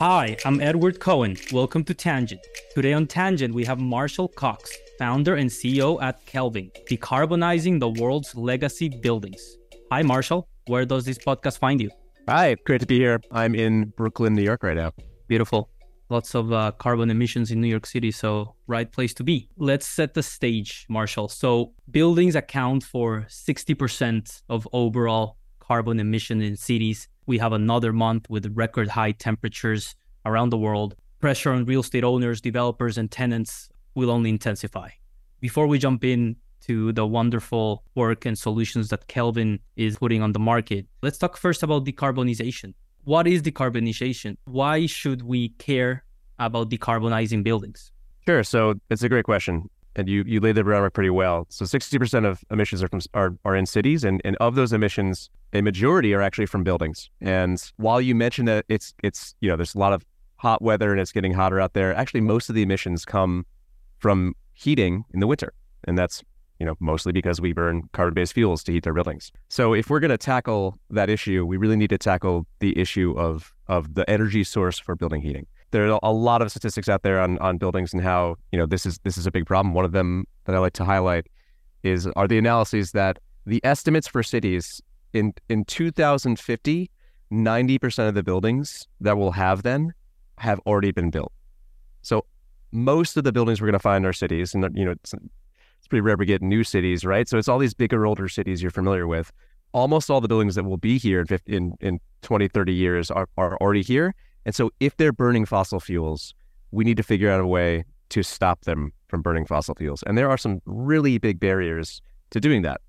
Hi, I'm Edward Cohen. Welcome to Tangent. Today on Tangent, we have Marshall Cox, founder and CEO at Kelvin, decarbonizing the world's legacy buildings. Hi, Marshall. Where does this podcast find you? Hi, great to be here. I'm in Brooklyn, New York right now. Beautiful. Lots of uh, carbon emissions in New York City, so right place to be. Let's set the stage, Marshall. So, buildings account for 60% of overall carbon emission in cities. We have another month with record high temperatures around the world. Pressure on real estate owners, developers, and tenants will only intensify. Before we jump in to the wonderful work and solutions that Kelvin is putting on the market. Let's talk first about decarbonization. What is decarbonization? Why should we care about decarbonizing buildings? Sure. So it's a great question. And you, you laid the groundwork pretty well. So 60% of emissions are, from, are, are in cities. And, and of those emissions, a majority are actually from buildings. And while you mentioned that it's, it's, you know, there's a lot of hot weather and it's getting hotter out there, actually, most of the emissions come from heating in the winter. And that's you know, mostly because we burn carbon-based fuels to heat our buildings. So if we're going to tackle that issue, we really need to tackle the issue of of the energy source for building heating. There are a lot of statistics out there on on buildings and how, you know, this is this is a big problem. One of them that I like to highlight is are the analyses that the estimates for cities in in 2050, 90% of the buildings that we'll have then have already been built. So most of the buildings we're going to find in our cities, and you know, it's pretty rare we get new cities, right? So it's all these bigger, older cities you're familiar with. Almost all the buildings that will be here in 50, in, in 20, 30 years are, are already here. And so if they're burning fossil fuels, we need to figure out a way to stop them from burning fossil fuels. And there are some really big barriers to doing that.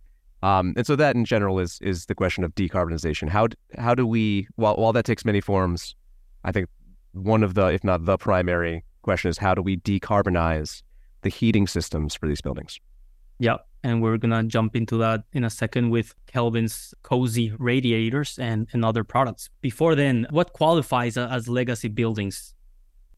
Um, and so that in general is is the question of decarbonization. How how do we while while that takes many forms, I think one of the if not the primary question is how do we decarbonize the heating systems for these buildings. Yeah. And we're going to jump into that in a second with Kelvin's cozy radiators and, and other products. Before then, what qualifies as legacy buildings?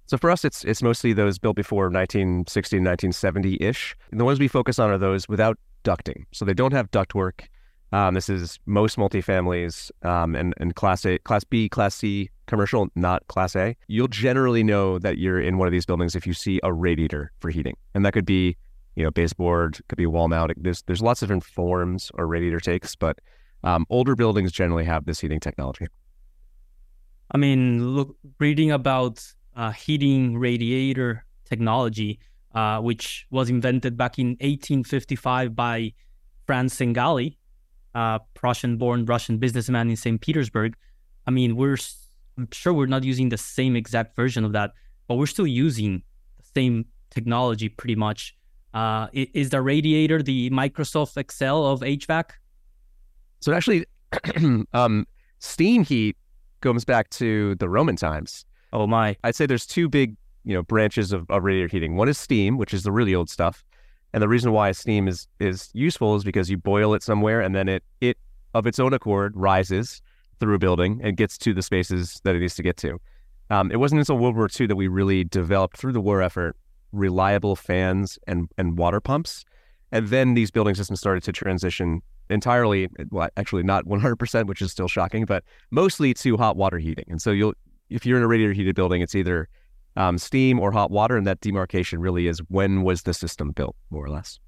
So for us, it's it's mostly those built before 1960, 1970 ish. And the ones we focus on are those without ducting. So they don't have ductwork. Um, this is most multifamilies um, and, and class A, class B, class C commercial, not class A. You'll generally know that you're in one of these buildings if you see a radiator for heating. And that could be, you know, baseboard, could be wall mount. There's, there's lots of different forms or radiator takes, but um, older buildings generally have this heating technology. I mean, look, reading about uh, heating radiator technology, uh, which was invented back in 1855 by Franz Sangalli, uh, Prussian-born Russian businessman in St. Petersburg. I mean, we're I'm sure we're not using the same exact version of that, but we're still using the same technology pretty much. Uh, is the radiator the Microsoft Excel of HVAC? So actually, um, steam heat comes back to the Roman times. Oh my! I'd say there's two big, you know, branches of, of radiator heating. One is steam, which is the really old stuff, and the reason why steam is is useful is because you boil it somewhere and then it it of its own accord rises through a building and gets to the spaces that it needs to get to. Um, it wasn't until World War II that we really developed through the war effort reliable fans and and water pumps, and then these building systems started to transition entirely. Well, actually, not 100%, which is still shocking, but mostly to hot water heating. And so you'll if you're in a radiator heated building, it's either um, steam or hot water, and that demarcation really is when was the system built, more or less.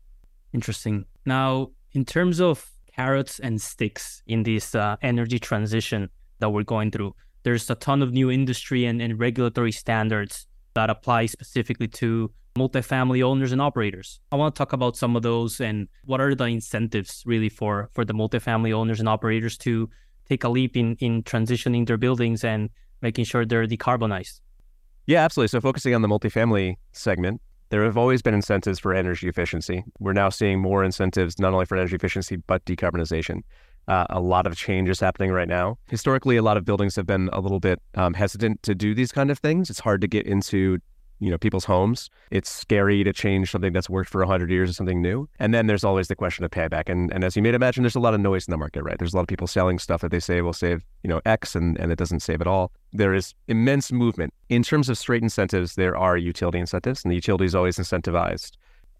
Interesting. Now, in terms of carrots and sticks in this uh, energy transition that we're going through, there's a ton of new industry and, and regulatory standards that apply specifically to multifamily owners and operators. I want to talk about some of those and what are the incentives really for for the multifamily owners and operators to take a leap in in transitioning their buildings and making sure they're decarbonized. Yeah, absolutely. So focusing on the multifamily segment, there have always been incentives for energy efficiency. We're now seeing more incentives not only for energy efficiency but decarbonization. Uh, a lot of change is happening right now. Historically, a lot of buildings have been a little bit um, hesitant to do these kind of things. It's hard to get into you know people's homes. It's scary to change something that's worked for 100 years to something new. And then there's always the question of payback. And and as you may imagine, there's a lot of noise in the market, right? There's a lot of people selling stuff that they say will save you know X, and and it doesn't save at all. There is immense movement in terms of straight incentives. There are utility incentives, and the utility is always incentivized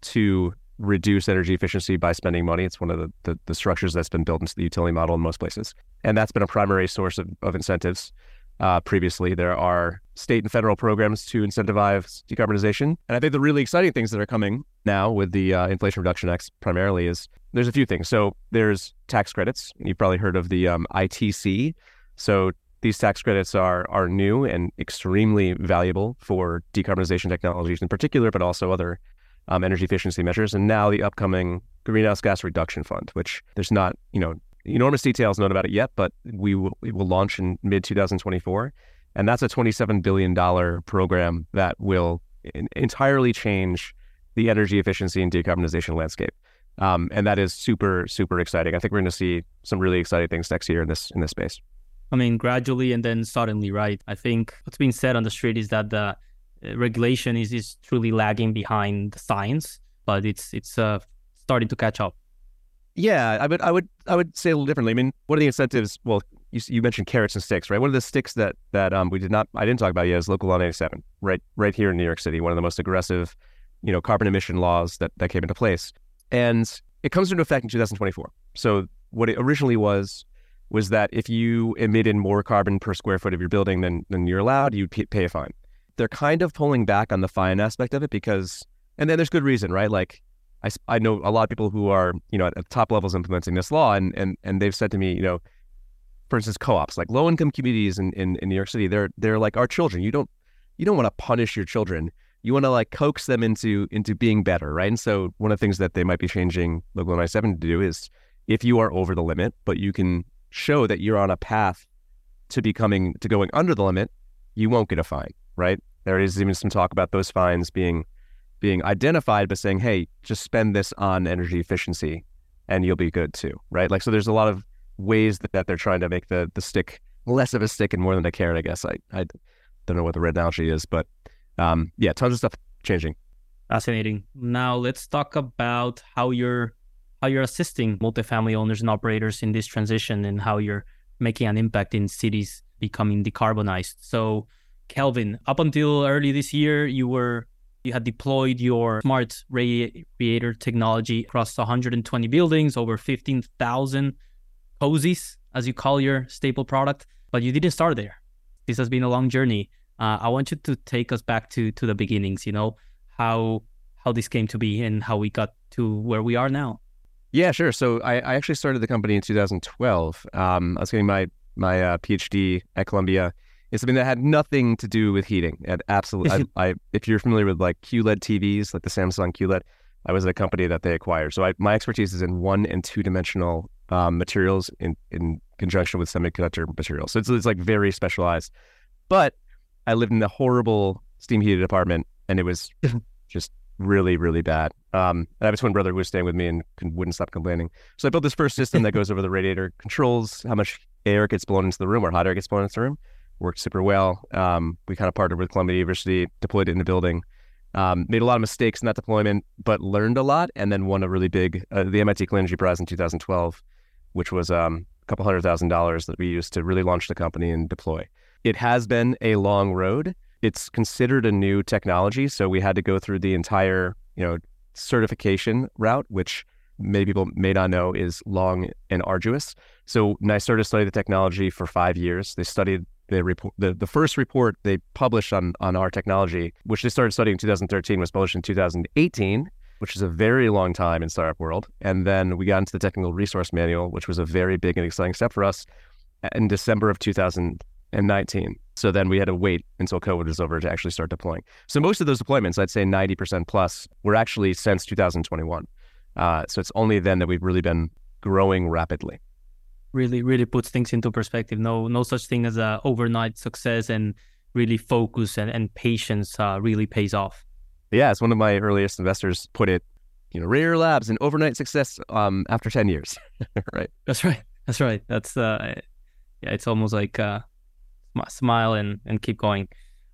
to reduce energy efficiency by spending money. It's one of the, the, the, structures that's been built into the utility model in most places. And that's been a primary source of, of incentives. uh, previously. There are state and federal programs to incentivize decarbonization. And I think the really exciting things that are coming now with the uh, Inflation Reduction Act primarily is there's a few things. So there's tax credits. You've probably heard of the um, ITC. So these tax credits are are new and extremely valuable for decarbonization technologies in particular, but also other um, energy efficiency measures. And now the upcoming Greenhouse Gas Reduction Fund, which there's not you know enormous details known about it yet, but we will, will launch in mid 2024, and that's a 27 billion dollar program that will in, entirely change the energy efficiency and decarbonization landscape. Um, and that is super super exciting. I think we're going to see some really exciting things next year in this in this space. I mean, gradually and then suddenly, right? I think what's being said on the street is that the regulation is, is truly lagging behind the science, but it's it's uh, starting to catch up. Yeah, I would I would I would say a little differently. I mean, what are the incentives? Well, you, you mentioned carrots and sticks, right? What are the sticks that that um, we did not I didn't talk about yet is local law 97, right right here in New York City, one of the most aggressive, you know, carbon emission laws that that came into place. And it comes into effect in 2024. So what it originally was was that if you emitted more carbon per square foot of your building than, than you're allowed, you'd pay a fine. They're kind of pulling back on the fine aspect of it because, and then there's good reason, right? Like, I, I know a lot of people who are, you know, at, at top levels implementing this law, and, and, and they've said to me, you know, for instance, co-ops, like low income communities in, in, in New York City, they're they're like our children. You don't you don't want to punish your children. You want to like coax them into into being better, right? And so one of the things that they might be changing Local 97 to do is if you are over the limit, but you can show that you're on a path to becoming to going under the limit, you won't get a fine, right? There is even some talk about those fines being being identified, but saying, hey, just spend this on energy efficiency and you'll be good too, right? Like so there's a lot of ways that, that they're trying to make the the stick less of a stick and more than a carrot, I guess. I I don't know what the red analogy is, but um, yeah, tons of stuff changing. Fascinating. Now let's talk about how you're how you're assisting multifamily owners and operators in this transition and how you're making an impact in cities becoming decarbonized. So, Kelvin, up until early this year, you were you had deployed your smart radiator technology across 120 buildings, over 15,000 cozies, as you call your staple product. But you didn't start there. This has been a long journey. Uh, I want you to take us back to to the beginnings. You know how how this came to be and how we got to where we are now. Yeah, sure. So I, I actually started the company in 2012. Um, I was getting my my uh, PhD at Columbia in something that had nothing to do with heating. And absolutely, I, I, if you're familiar with like QLED TVs, like the Samsung QLED, I was at a company that they acquired. So I, my expertise is in one and two dimensional um, materials in in conjunction with semiconductor materials. So it's it's like very specialized. But I lived in a horrible steam heated apartment, and it was just really, really bad. Um, I have a twin brother who was staying with me and wouldn't stop complaining. So I built this first system that goes over the radiator, controls how much air gets blown into the room or hot air gets blown into the room. Worked super well. Um, we kind of partnered with Columbia University, deployed it in the building. Um, made a lot of mistakes in that deployment, but learned a lot, and then won a really big uh, the MIT Clean Energy Prize in 2012, which was um, a couple hundred thousand dollars that we used to really launch the company and deploy. It has been a long road it's considered a new technology, so we had to go through the entire, you know, certification route, which many people may not know is long and arduous. So NYSERDA studied the technology for five years. They studied the report, the, the first report they published on on our technology, which they started studying in 2013, was published in 2018, which is a very long time in startup world. And then we got into the technical resource manual, which was a very big and exciting step for us in December of 2019. So then we had to wait until COVID was over to actually start deploying. So most of those deployments, I'd say 90% plus, were actually since 2021. Uh, so it's only then that we've really been growing rapidly. Really, really puts things into perspective. No, no such thing as a overnight success, and really focus and, and patience uh, really pays off. Yeah, as one of my earliest investors put it. You know, Rare Labs and overnight success um, after 10 years. right. That's right. That's right. That's uh, yeah. It's almost like uh, smile and, and keep going.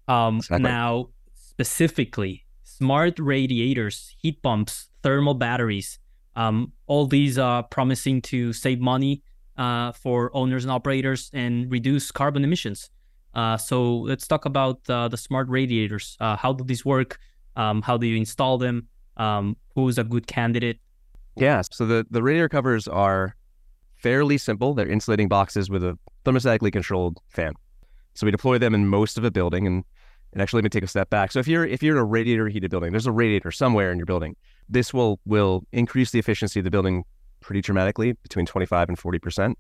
Um, exactly. Now, specifically, smart radiators, heat pumps, thermal batteries, um, all these are promising to save money uh, for owners and operators and reduce carbon emissions. Uh, so let's talk about uh, the smart radiators. Uh, how do these work? Um, how do you install them? Um, who's a good candidate? Yeah, so the, the radiator covers are fairly simple. They're insulating boxes with a thermostatically controlled fan. So we deploy them in most of a building, and and actually let me take a step back. So if you're if you're in a radiator heated building, there's a radiator somewhere in your building. This will will increase the efficiency of the building pretty dramatically, between 25 and 40 percent,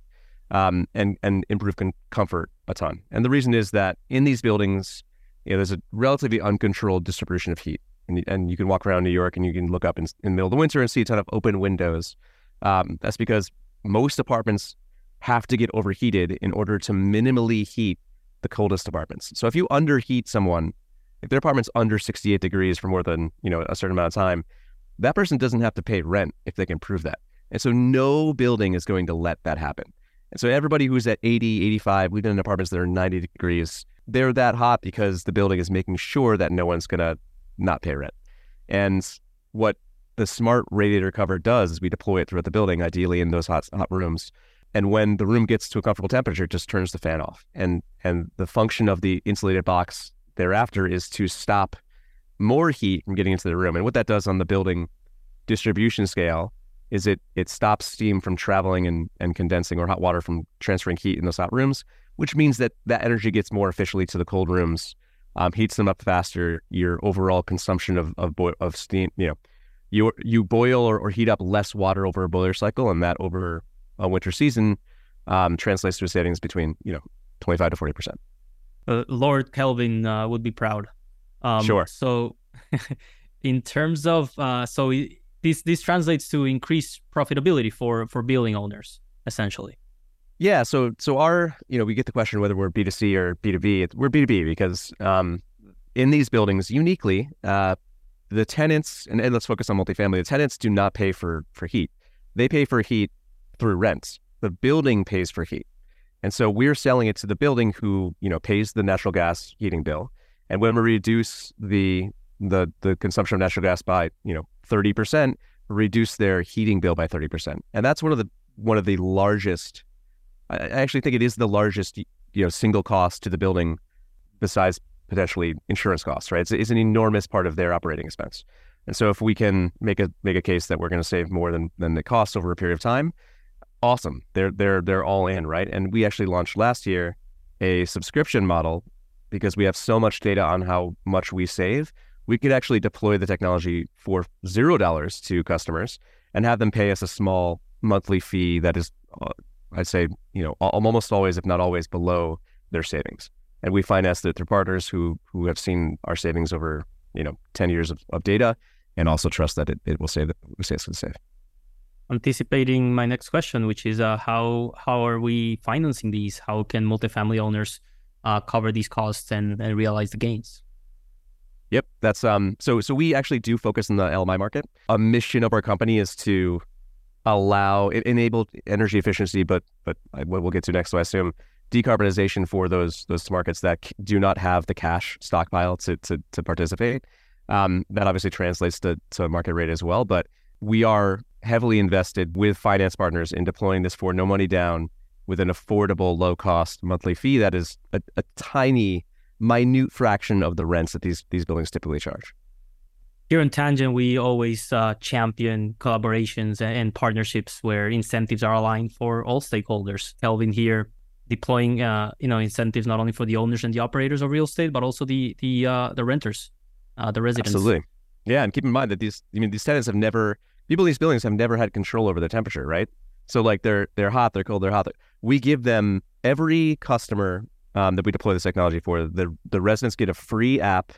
um, and and improve con- comfort a ton. And the reason is that in these buildings, you know, there's a relatively uncontrolled distribution of heat, and and you can walk around New York and you can look up in, in the middle of the winter and see a ton of open windows. Um, that's because most apartments have to get overheated in order to minimally heat the coldest apartments. So if you underheat someone, if their apartment's under 68 degrees for more than, you know, a certain amount of time, that person doesn't have to pay rent if they can prove that. And so no building is going to let that happen. And so everybody who's at 80, 85, we've been in apartments that are 90 degrees, they're that hot because the building is making sure that no one's going to not pay rent. And what the smart radiator cover does is we deploy it throughout the building, ideally in those hot, hot rooms. And when the room gets to a comfortable temperature, it just turns the fan off. And and the function of the insulated box thereafter is to stop more heat from getting into the room. And what that does on the building distribution scale is it it stops steam from traveling and, and condensing or hot water from transferring heat in those hot rooms, which means that that energy gets more efficiently to the cold rooms, um, heats them up faster. Your overall consumption of of, boi- of steam, you know, you you boil or, or heat up less water over a boiler cycle, and that over a winter season um, translates to savings between you know 25 to 40 percent. Uh, Lord Kelvin uh, would be proud. Um, sure. So, in terms of uh, so this this translates to increased profitability for for building owners essentially. Yeah. So so our you know we get the question whether we're B two C or B two B. We're B two B because um, in these buildings uniquely. Uh, the tenants, and, and let's focus on multifamily. The tenants do not pay for for heat; they pay for heat through rents. The building pays for heat. And so we're selling it to the building who, you know, pays the natural gas heating bill. And when we reduce the the the consumption of natural gas by, you know, 30%, reduce their heating bill by 30%. And that's one of the one of the largest I actually think it is the largest, you know, single cost to the building besides potentially insurance costs, right? It's, it's an enormous part of their operating expense. And so if we can make a make a case that we're going to save more than than the cost over a period of time, awesome. They're they're they're all in, right? And we actually launched last year a subscription model because we have so much data on how much we save. We could actually deploy the technology for zero dollars to customers and have them pay us a small monthly fee that is, uh, I'd say, you know, almost always, if not always, below their savings. And we finance that through partners who who have seen our savings over, you know, ten years of, of data, and also trust that it, it will save we say save anticipating my next question, which is uh, how how are we financing these? How can multifamily owners uh, cover these costs and, and realize the gains? Yep, that's um. So so we actually do focus on the LMI market. A mission of our company is to allow enable energy efficiency, but but what we'll get to next, so I assume decarbonization for those those markets that do not have the cash stockpile to to, to participate. Um, that obviously translates to to market rate as well, but we are heavily invested with finance partners in deploying this for no money down with an affordable, low cost monthly fee that is a, a tiny, minute fraction of the rents that these these buildings typically charge. Here in Tangent, we always uh, champion collaborations and partnerships where incentives are aligned for all stakeholders. Kelvin here deploying uh, you know incentives not only for the owners and the operators of real estate, but also the the uh, the renters, uh, the residents. Absolutely, yeah. And keep in mind that these I mean these tenants have never people in these buildings have never had control over the temperature, right? So like they're they're hot, they're cold, they're hot. We give them every customer um, that we deploy this technology for. The the residents get a free app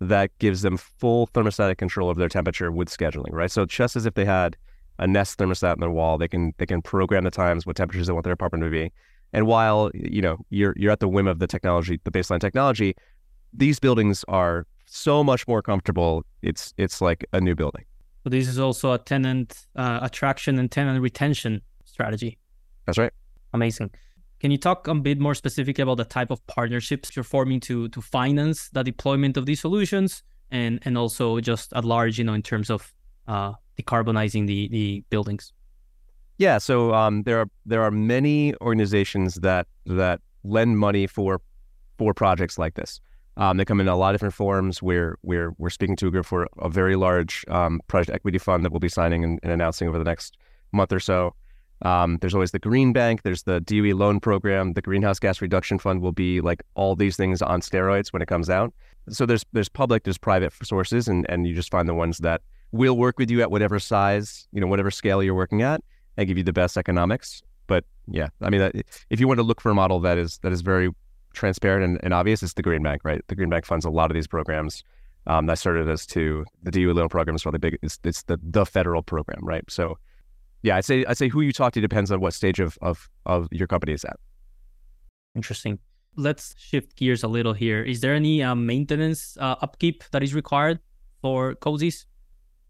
that gives them full thermostatic control over their temperature with scheduling, right? So just as if they had a Nest thermostat in their wall, they can they can program the times, what temperatures they want their apartment to be. And while you know you're you're at the whim of the technology, the baseline technology, these buildings are so much more comfortable. It's it's like a new building. So this is also a tenant uh, attraction and tenant retention strategy. That's right. Amazing. Can you talk a bit more specifically about the type of partnerships you're forming to to finance the deployment of these solutions, and and also just at large, you know, in terms of uh, decarbonizing the the buildings? Yeah. So um, there are there are many organizations that that lend money for for projects like this. Um, they come in a lot of different forms. We're we're we're speaking to a group for a very large um, project equity fund that we'll be signing and, and, announcing over the next month or so. Um, there's always the Green Bank. There's the DOE loan program. The Greenhouse Gas Reduction Fund will be like all these things on steroids when it comes out. So there's there's public, there's private sources, and and you just find the ones that will work with you at whatever size, you know, whatever scale you're working at, and give you the best economics. But yeah, I mean, if you want to look for a model that is that is very transparent and, and obvious, it's the Green Bank, right? The Green Bank funds a lot of these programs. Um, that started as to the DOE loan program is probably big. It's, it's the the federal program, right? So yeah, I'd say I'd say who you talk to depends on what stage of of of your company is at. Interesting. Let's shift gears a little here. Is there any uh, maintenance uh, upkeep that is required for cozies?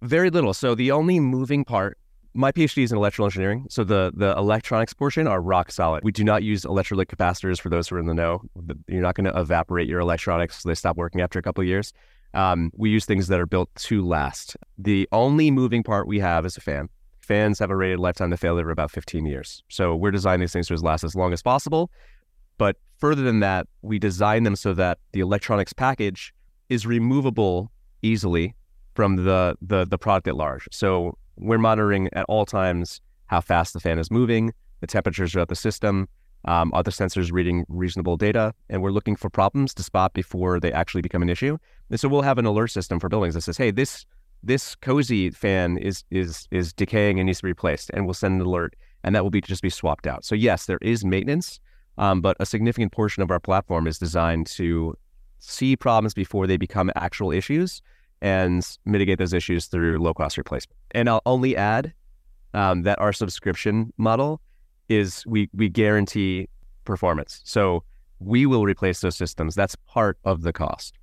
Very little. So the only moving part. My PhD is in electrical engineering, so the the electronics portion are rock solid. We do not use electrolytic capacitors for those who are in the know. You're not going to evaporate your electronics; so they stop working after a couple of years. Um, we use things that are built to last. The only moving part we have is a fan fans have a rated lifetime to failure of about 15 years. So we're designing these things to last as long as possible. But further than that, we design them so that the electronics package is removable easily from the, the, the product at large. So we're monitoring at all times how fast the fan is moving, the temperatures throughout the system, um, other sensors reading reasonable data, and we're looking for problems to spot before they actually become an issue. And so we'll have an alert system for buildings that says, hey, this this cozy fan is is is decaying and needs to be replaced, and we'll send an alert, and that will be just be swapped out. So yes, there is maintenance, um, but a significant portion of our platform is designed to see problems before they become actual issues and mitigate those issues through low cost replacement. And I'll only add um, that our subscription model is we we guarantee performance. So we will replace those systems. That's part of the cost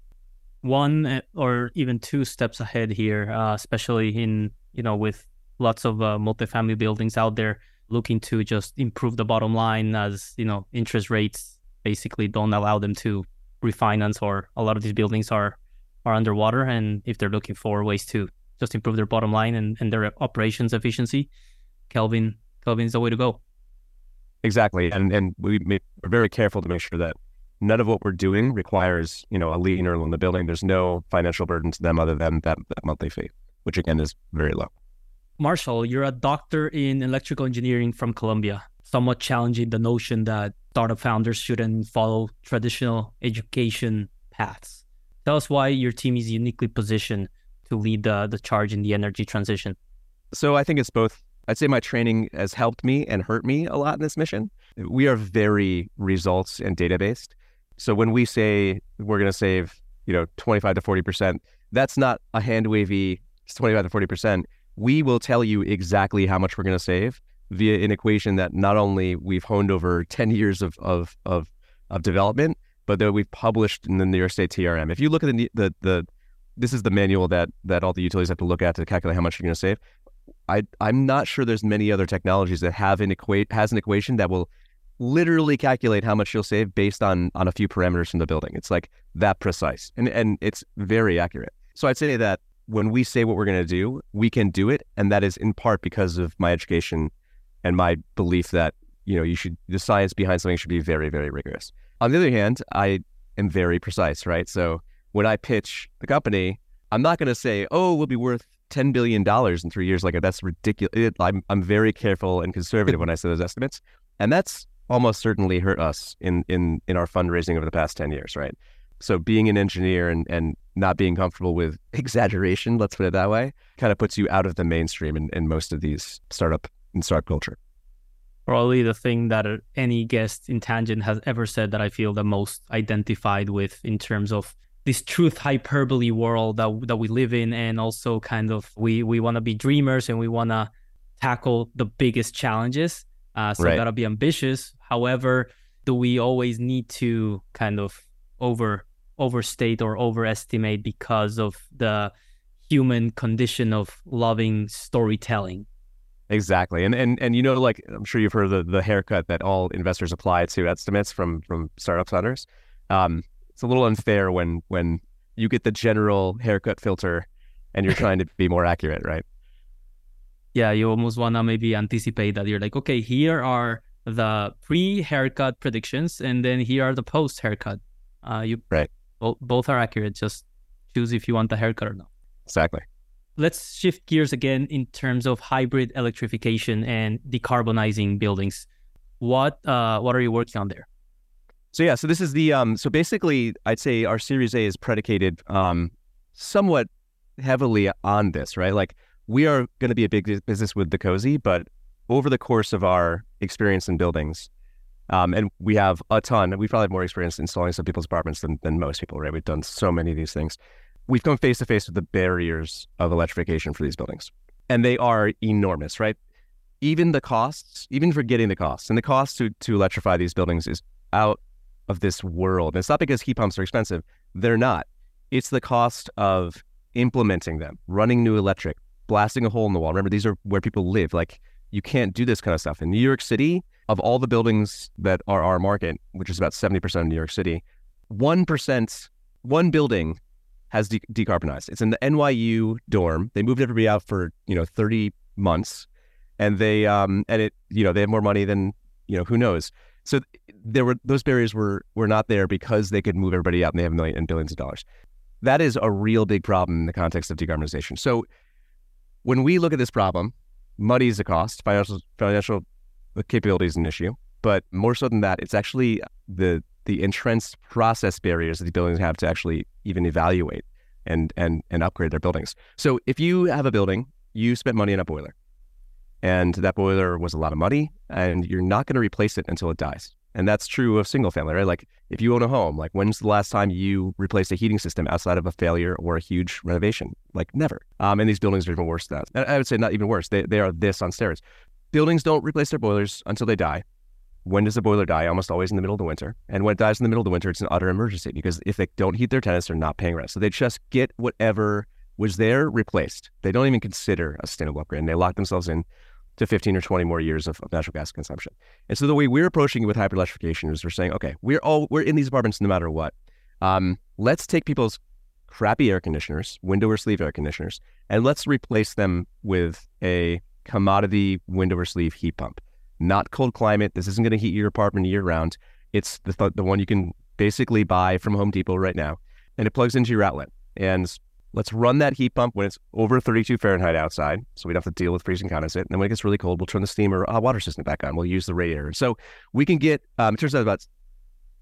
one eh, or even two steps ahead here, uh, especially in you know with lots of uh, multifamily buildings out there looking to just improve the bottom line as you know interest rates basically don't allow them to refinance or a lot of these buildings are are underwater and if they're looking for ways to just improve their bottom line and, and their operations efficiency kelvin kelvin is the way to go. Exactly. And and we, we're very careful to make sure that none of what we're doing requires, you know, a lien or loan the building. There's no financial burden to them other than that, that monthly fee, which again is very low. Marshall, you're a doctor in electrical engineering from Columbia, somewhat challenging the notion that startup founders shouldn't follow traditional education paths. Tell us why your team is uniquely positioned to lead the, the charge in the energy transition. So I think it's both. I'd say my training has helped me and hurt me a lot in this mission. We are very results and data based. So when we say we're going to save, you know, 25 to 40%, that's not a hand wavy 25 to 40%. We will tell you exactly how much we're going to save via an equation that not only we've honed over 10 years of, of, of, of development, but that we've published in the New York State TRM. If you look at the, the, the this is the manual that, that all the utilities have to look at to calculate how much you're going to save. I, I'm not sure there's many other technologies that have an equate has an equation that will literally calculate how much you'll save based on on a few parameters from the building. It's like that precise, and and it's very accurate. So I'd say that when we say what we're going to do, we can do it, and that is in part because of my education and my belief that you know you should the science behind something should be very very rigorous. On the other hand, I am very precise, right? So when I pitch the company, I'm not going to say, "Oh, we'll be worth ten billion dollars in three years." Like that's ridiculous. I'm I'm very careful and conservative when I say those estimates, and that's almost certainly hurt us in in in our fundraising over the past 10 years right? So being an engineer and and not being comfortable with exaggeration let's put it that way kind of puts you out of the mainstream in, in most of these startup and startup culture. Probably the thing that uh, any guest in tangent has ever said that i feel the most identified with in terms of this truth hyperbole world that that we live in and also kind of we we want to be dreamers and we want to tackle the biggest challenges uh, so right. gotta be ambitious. However, do we always need to kind of over overstate or overestimate because of the human condition of loving storytelling? Exactly. And and and you know, like I'm sure you've heard the the haircut that all investors apply to estimates from from startup founders. Um, it's a little unfair when when you get the general haircut filter and you're trying to be more accurate, right? Yeah, you almost wanna maybe anticipate that you're like, okay, here are the pre-haircut predictions, and then here are the post-haircut. Uh, you right. Both, both are accurate. Just choose if you want the haircut or not. Exactly. let's shift gears again in terms of hybrid electrification and decarbonizing buildings. What uh, what are you working on there? So yeah, so this is the um, so basically, I'd say our Series A is predicated um, somewhat heavily on this, right? Like we are going to be a big business with the cozy, but over the course of our experience in buildings, um, and we have a ton. We probably have more experience installing some people's apartments than, than most people, right? We've done so many of these things. We've come face to face with the barriers of electrification for these buildings, and they are enormous, right? Even the costs, even for getting the costs, and the cost to to electrify these buildings is out of this world. And it's not because heat pumps are expensive; they're not. It's the cost of implementing them, running new electric, blasting a hole in the wall. Remember, these are where people live. Like you can't do this kind of stuff in New York City of all the buildings that are our market, which is about 70% of New York City, 1%, one building has de- decarbonized. It's in the NYU dorm. They moved everybody out for, you know, 30 months and they, um, and it, you know, they have more money than, you know, who knows. So there were, those barriers were, were not there because they could move everybody out and they have millions and billions of dollars. That is a real big problem in the context of decarbonization. So when we look at this problem, money is a cost, financial, financial capability is an issue, but more so than that, it's actually the the entrenched process barriers that the buildings have to actually even evaluate and and and upgrade their buildings. So if you have a building, you spent money on a boiler, and that boiler was a lot of money, and you're not going to replace it until it dies. And that's true of single family, right? Like if you own a home, like when's the last time you replaced a heating system outside of a failure or a huge renovation? Like never. Um, and these buildings are even worse than that. I would say not even worse. They, they are this on steroids. Buildings don't replace their boilers until they die. When does a boiler die? Almost always in the middle of the winter. And when it dies in the middle of the winter, it's an utter emergency because if they don't heat their tenants, they're not paying rent. So they just get whatever was there replaced. They don't even consider a sustainable upgrade. And they lock themselves in to 15 or 20 more years of, of natural gas consumption. And so the way we're approaching it with hybrid electrification is we're saying, okay, we're all we're in these apartments no matter what. Um, let's take people's crappy air conditioners, window or sleeve air conditioners, and let's replace them with a commodity window or sleeve heat pump. Not cold climate. This isn't going to heat your apartment year round. It's the, th- the one you can basically buy from Home Depot right now. And it plugs into your outlet. And let's run that heat pump when it's over 32 Fahrenheit outside. So we don't have to deal with freezing condensate. And then when it gets really cold, we'll turn the steam or uh, water system back on. We'll use the radiator. So we can get, um, it turns out about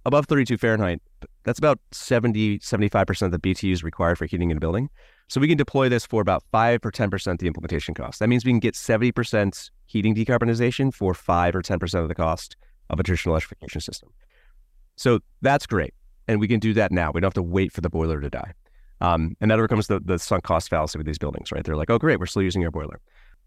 above 32 Fahrenheit, that's about 70, 75% of the BTUs required for heating in a building. So we can deploy this for about 5 or 10% the implementation cost. That means we can get 70% heating decarbonization for 5 or 10% of the cost of a traditional electrification system. So that's great. And we can do that now. We don't have to wait for the boiler to die. Um, and that overcomes the, the sunk cost fallacy with these buildings, right? They're like, oh, great, we're still using our boiler.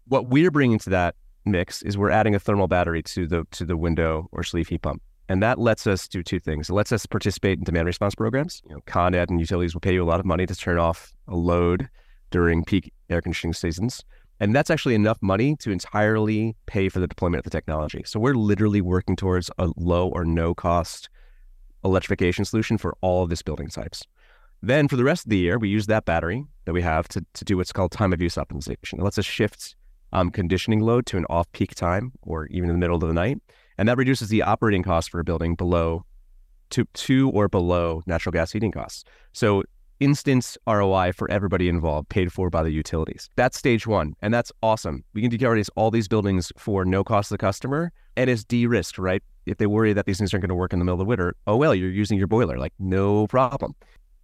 What we're bringing to that mix is we're adding a thermal battery to the to the window or sleeve heat pump. And that lets us do two things. It lets us participate in demand response programs. You know, Con Ed and utilities will pay you a lot of money to turn off a load during peak air conditioning seasons. And that's actually enough money to entirely pay for the deployment of the technology. So we're literally working towards a low or no cost electrification solution for all of this building types. Then for the rest of the year, we use that battery that we have to, to do what's called time of use optimization. It lets us shift um, conditioning load to an off peak time or even in the middle of the night and that reduces the operating cost for a building below to two or below natural gas heating costs. So instance ROI for everybody involved, paid for by the utilities. That's stage one, and that's awesome. We can decarbonize all these buildings for no cost to the customer, and it's de-risked, right? If they worry that these things aren't going to work in the middle of the winter, oh well, you're using your boiler, like no problem.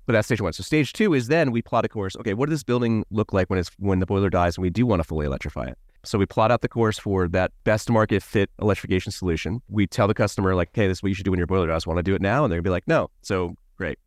But that's stage one. So stage two is then we plot a course. Okay, what does this building look like when it's when the boiler dies and we do want to fully electrify it? So we plot out the course for that best market fit electrification solution. We tell the customer, like, hey, this is what you should do when your boiler dies. Want to do it now? And they're gonna be like, no. So great.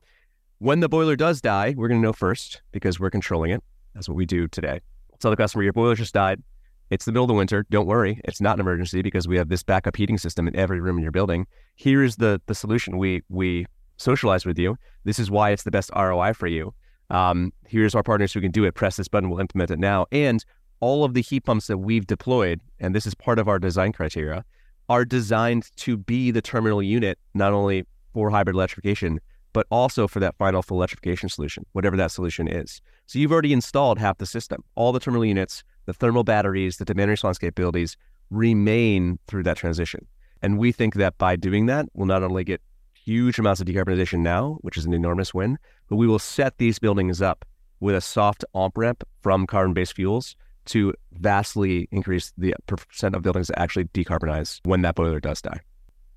When the boiler does die, we're gonna know first because we're controlling it. That's what we do today. We'll tell the customer, your boiler just died. It's the middle of the winter. Don't worry. It's not an emergency because we have this backup heating system in every room in your building. Here's the the solution we we socialize with you. This is why it's the best ROI for you. Um, here's our partners who can do it. Press this button. We'll implement it now. And all of the heat pumps that we've deployed, and this is part of our design criteria, are designed to be the terminal unit, not only for hybrid electrification, but also for that final full electrification solution, whatever that solution is. So you've already installed half the system. All the terminal units, the thermal batteries, the demand response capabilities remain through that transition. And we think that by doing that, we'll not only get huge amounts of decarbonization now, which is an enormous win, but we will set these buildings up with a soft on ramp from carbon based fuels to vastly increase the percent of buildings that actually decarbonize when that boiler does die.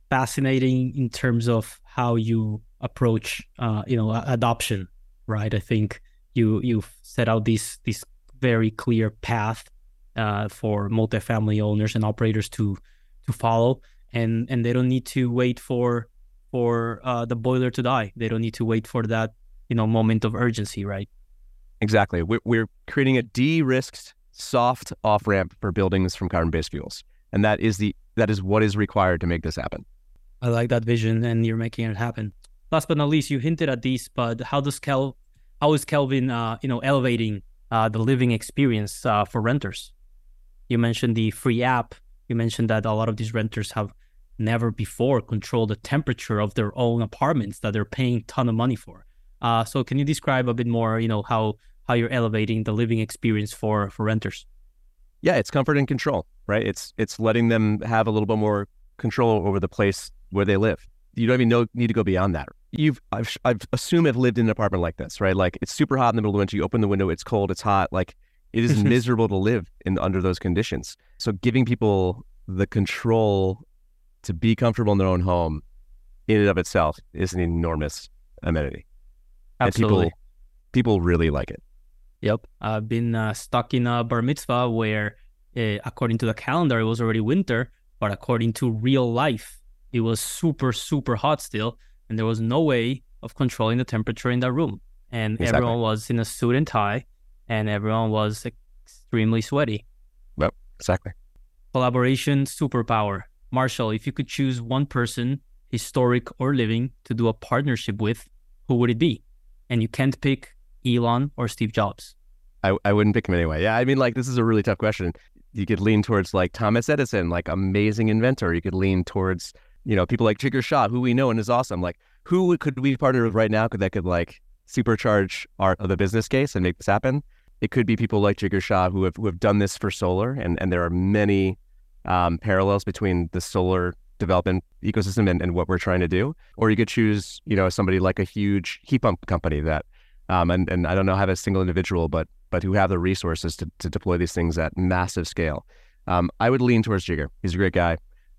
Fascinating in terms of how you approach, uh, you know, adoption, right? I think you you've set out this this very clear path uh, for multifamily owners and operators to to follow, and and they don't need to wait for for uh, the boiler to die. They don't need to wait for that you know moment of urgency, right? Exactly. We're, we're creating a de-risked soft off ramp for buildings from carbon based fuels, and that is the that is what is required to make this happen. I like that vision, and you're making it happen. Last but not least, you hinted at this, but how does Kel, how is Kelvin, uh, you know, elevating uh, the living experience uh, for renters? You mentioned the free app. You mentioned that a lot of these renters have never before control the temperature of their own apartments that they're paying a ton of money for. Uh, so, can you describe a bit more, you know, how how you're elevating the living experience for for renters? Yeah, it's comfort and control, right? It's it's letting them have a little bit more control over the place where they live. You don't even know, need to go beyond that. You've I've I've assumed I've lived in an apartment like this, right? Like it's super hot in the middle of winter. You open the window, it's cold, it's hot. Like it is miserable to live in under those conditions. So giving people the control to be comfortable in their own home in and of itself is an enormous amenity. Absolutely. And people people really like it. Yep. I've been uh, stuck in a bar mitzvah where, uh, according to the calendar, it was already winter, but according to real life, it was super, super hot still. And there was no way of controlling the temperature in that room. And exactly. everyone was in a suit and tie, and everyone was extremely sweaty. Yep, exactly. Collaboration superpower. Marshall, if you could choose one person, historic or living, to do a partnership with, who would it be? And you can't pick Elon or Steve Jobs? I, I wouldn't pick him anyway. Yeah, I mean, like, this is a really tough question. You could lean towards like Thomas Edison, like amazing inventor. You could lean towards, you know, people like Jigar Shah, who we know and is awesome. Like, who could we partner with right now? That could like supercharge our the business case and make this happen? It could be people like Jigar Shah who have who have done this for solar, and and there are many um, parallels between the solar development ecosystem and, and what we're trying to do. Or you could choose, you know, somebody like a huge heat pump company that um, and, and I don't know have a single individual, but but who have the resources to, to deploy these things at massive scale. Um, I would lean towards Jigar. He's a great guy.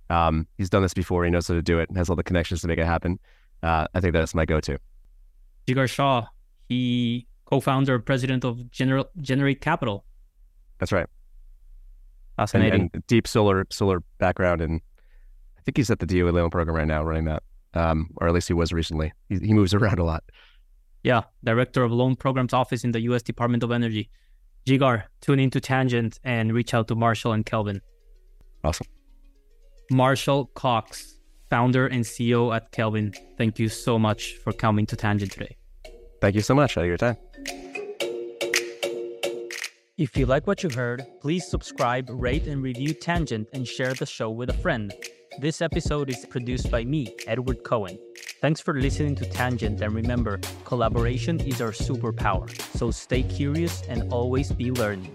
Um, he's done this before. He knows how to do it. And has all the connections to make it happen. Uh, I think that's my go-to. Jigar Shah, he co-founder, president of General Generate Capital. That's right. Fascinating. And, and, deep solar solar background, and I think he's at the DOE loan program right now, running that, um, or at least he was recently. He, he moves around a lot. Yeah, Director of Loan Programs Office in the U.S. Department of Energy. Jigar, tune into Tangent and reach out to Marshall and Kelvin. Awesome. Marshall Cox, founder and CEO at Kelvin. Thank you so much for coming to Tangent today. Thank you so much. Had your time. If you like what you heard, please subscribe, rate, and review Tangent and share the show with a friend. This episode is produced by me, Edward Cohen. Thanks for listening to Tangent, and remember, collaboration is our superpower. So stay curious and always be learning.